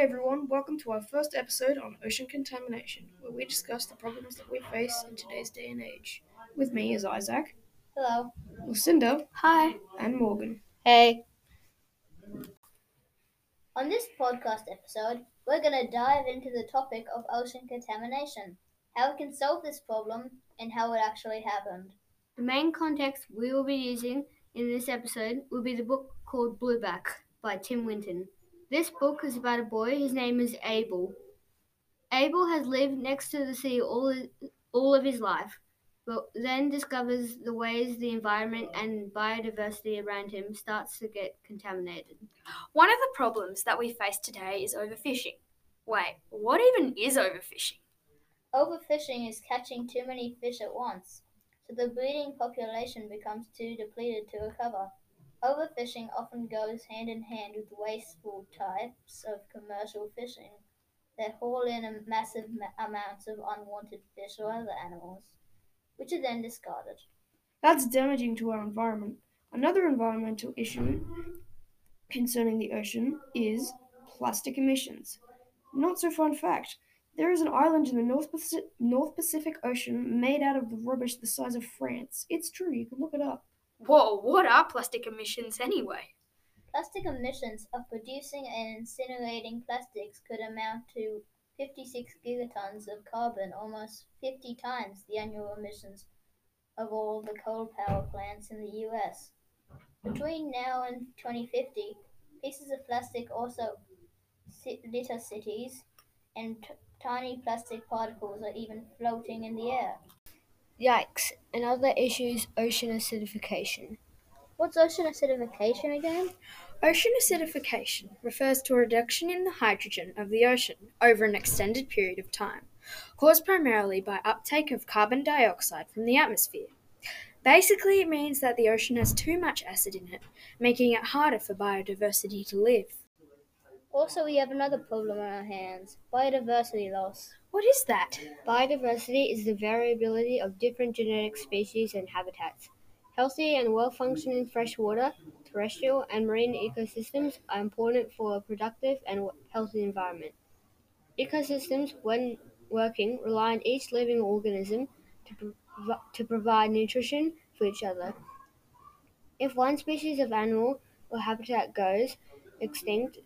Hey everyone, welcome to our first episode on ocean contamination, where we discuss the problems that we face in today's day and age. With me is Isaac, Hello. Lucinda, Hi. and Morgan. Hey. On this podcast episode, we're going to dive into the topic of ocean contamination, how we can solve this problem, and how it actually happened. The main context we will be using in this episode will be the book called Blueback by Tim Winton. This book is about a boy. His name is Abel. Abel has lived next to the sea all, all of his life, but then discovers the ways the environment and biodiversity around him starts to get contaminated. One of the problems that we face today is overfishing. Wait, what even is overfishing? Overfishing is catching too many fish at once, so the breeding population becomes too depleted to recover. Overfishing often goes hand in hand with wasteful types of commercial fishing that haul in massive ma- amounts of unwanted fish or other animals, which are then discarded. That's damaging to our environment. Another environmental issue concerning the ocean is plastic emissions. Not so fun fact. There is an island in the North North Pacific Ocean made out of the rubbish the size of France. It's true, you can look it up. Whoa, what are plastic emissions anyway? Plastic emissions of producing and incinerating plastics could amount to 56 gigatons of carbon, almost 50 times the annual emissions of all the coal power plants in the US. Between now and 2050, pieces of plastic also litter cities, and t- tiny plastic particles are even floating in the air. Yikes. Another issue is ocean acidification. What's ocean acidification again? Ocean acidification refers to a reduction in the hydrogen of the ocean over an extended period of time, caused primarily by uptake of carbon dioxide from the atmosphere. Basically, it means that the ocean has too much acid in it, making it harder for biodiversity to live. Also, we have another problem on our hands biodiversity loss. What is that? Biodiversity is the variability of different genetic species and habitats. Healthy and well functioning freshwater, terrestrial, and marine ecosystems are important for a productive and healthy environment. Ecosystems, when working, rely on each living organism to, prov- to provide nutrition for each other. If one species of animal or habitat goes extinct,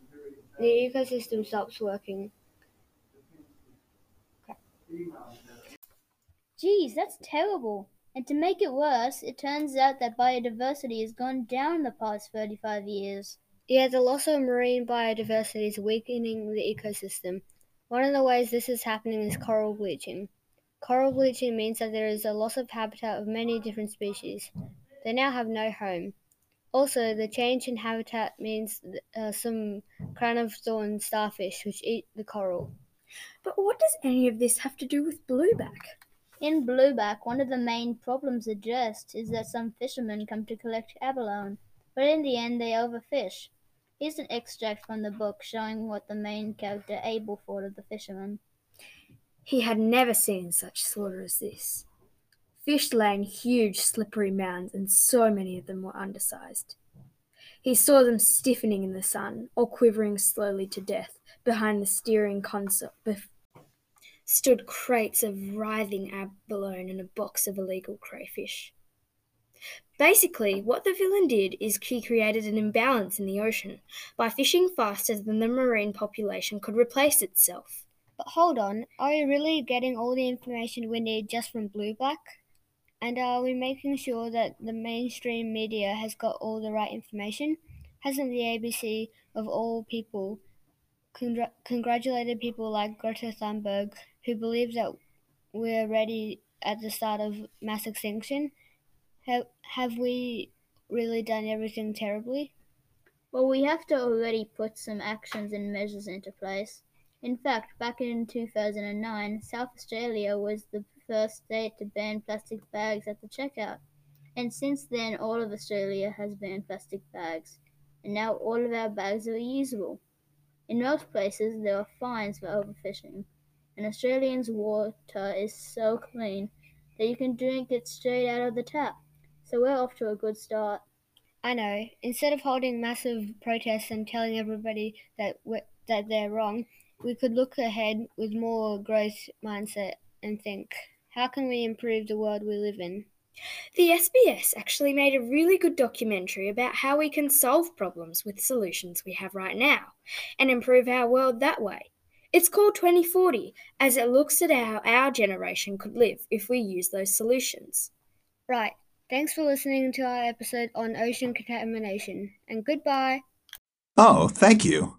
the ecosystem stops working. Geez, that's terrible. And to make it worse, it turns out that biodiversity has gone down the past 35 years. Yeah, the loss of marine biodiversity is weakening the ecosystem. One of the ways this is happening is coral bleaching. Coral bleaching means that there is a loss of habitat of many different species. They now have no home. Also, the change in habitat means uh, some crown of thorn starfish which eat the coral. But what does any of this have to do with blueback? In Blueback, one of the main problems addressed is that some fishermen come to collect abalone, but in the end they overfish. Here's an extract from the book showing what the main character Abel thought of the fishermen. He had never seen such slaughter as this. Fish lay in huge, slippery mounds, and so many of them were undersized. He saw them stiffening in the sun or quivering slowly to death behind the steering console. Bef- stood crates of writhing abalone and a box of illegal crayfish. Basically, what the villain did is he created an imbalance in the ocean by fishing faster than the marine population could replace itself. But hold on, are we really getting all the information we need just from Blueback? And uh, are we making sure that the mainstream media has got all the right information? Hasn't the ABC, of all people, congr- congratulated people like Greta Thunberg, who believe that we're ready at the start of mass extinction? Have, have we really done everything terribly? Well, we have to already put some actions and measures into place. In fact, back in 2009, South Australia was the first state to ban plastic bags at the checkout. And since then, all of Australia has banned plastic bags. And now all of our bags are reusable. In most places, there are fines for overfishing. And Australians' water is so clean that you can drink it straight out of the tap. So we're off to a good start. I know. Instead of holding massive protests and telling everybody that that they're wrong, we could look ahead with more growth mindset and think, how can we improve the world we live in? The SBS actually made a really good documentary about how we can solve problems with solutions we have right now and improve our world that way. It's called 2040 as it looks at how our generation could live if we use those solutions. Right. Thanks for listening to our episode on ocean contamination, and goodbye. Oh, thank you.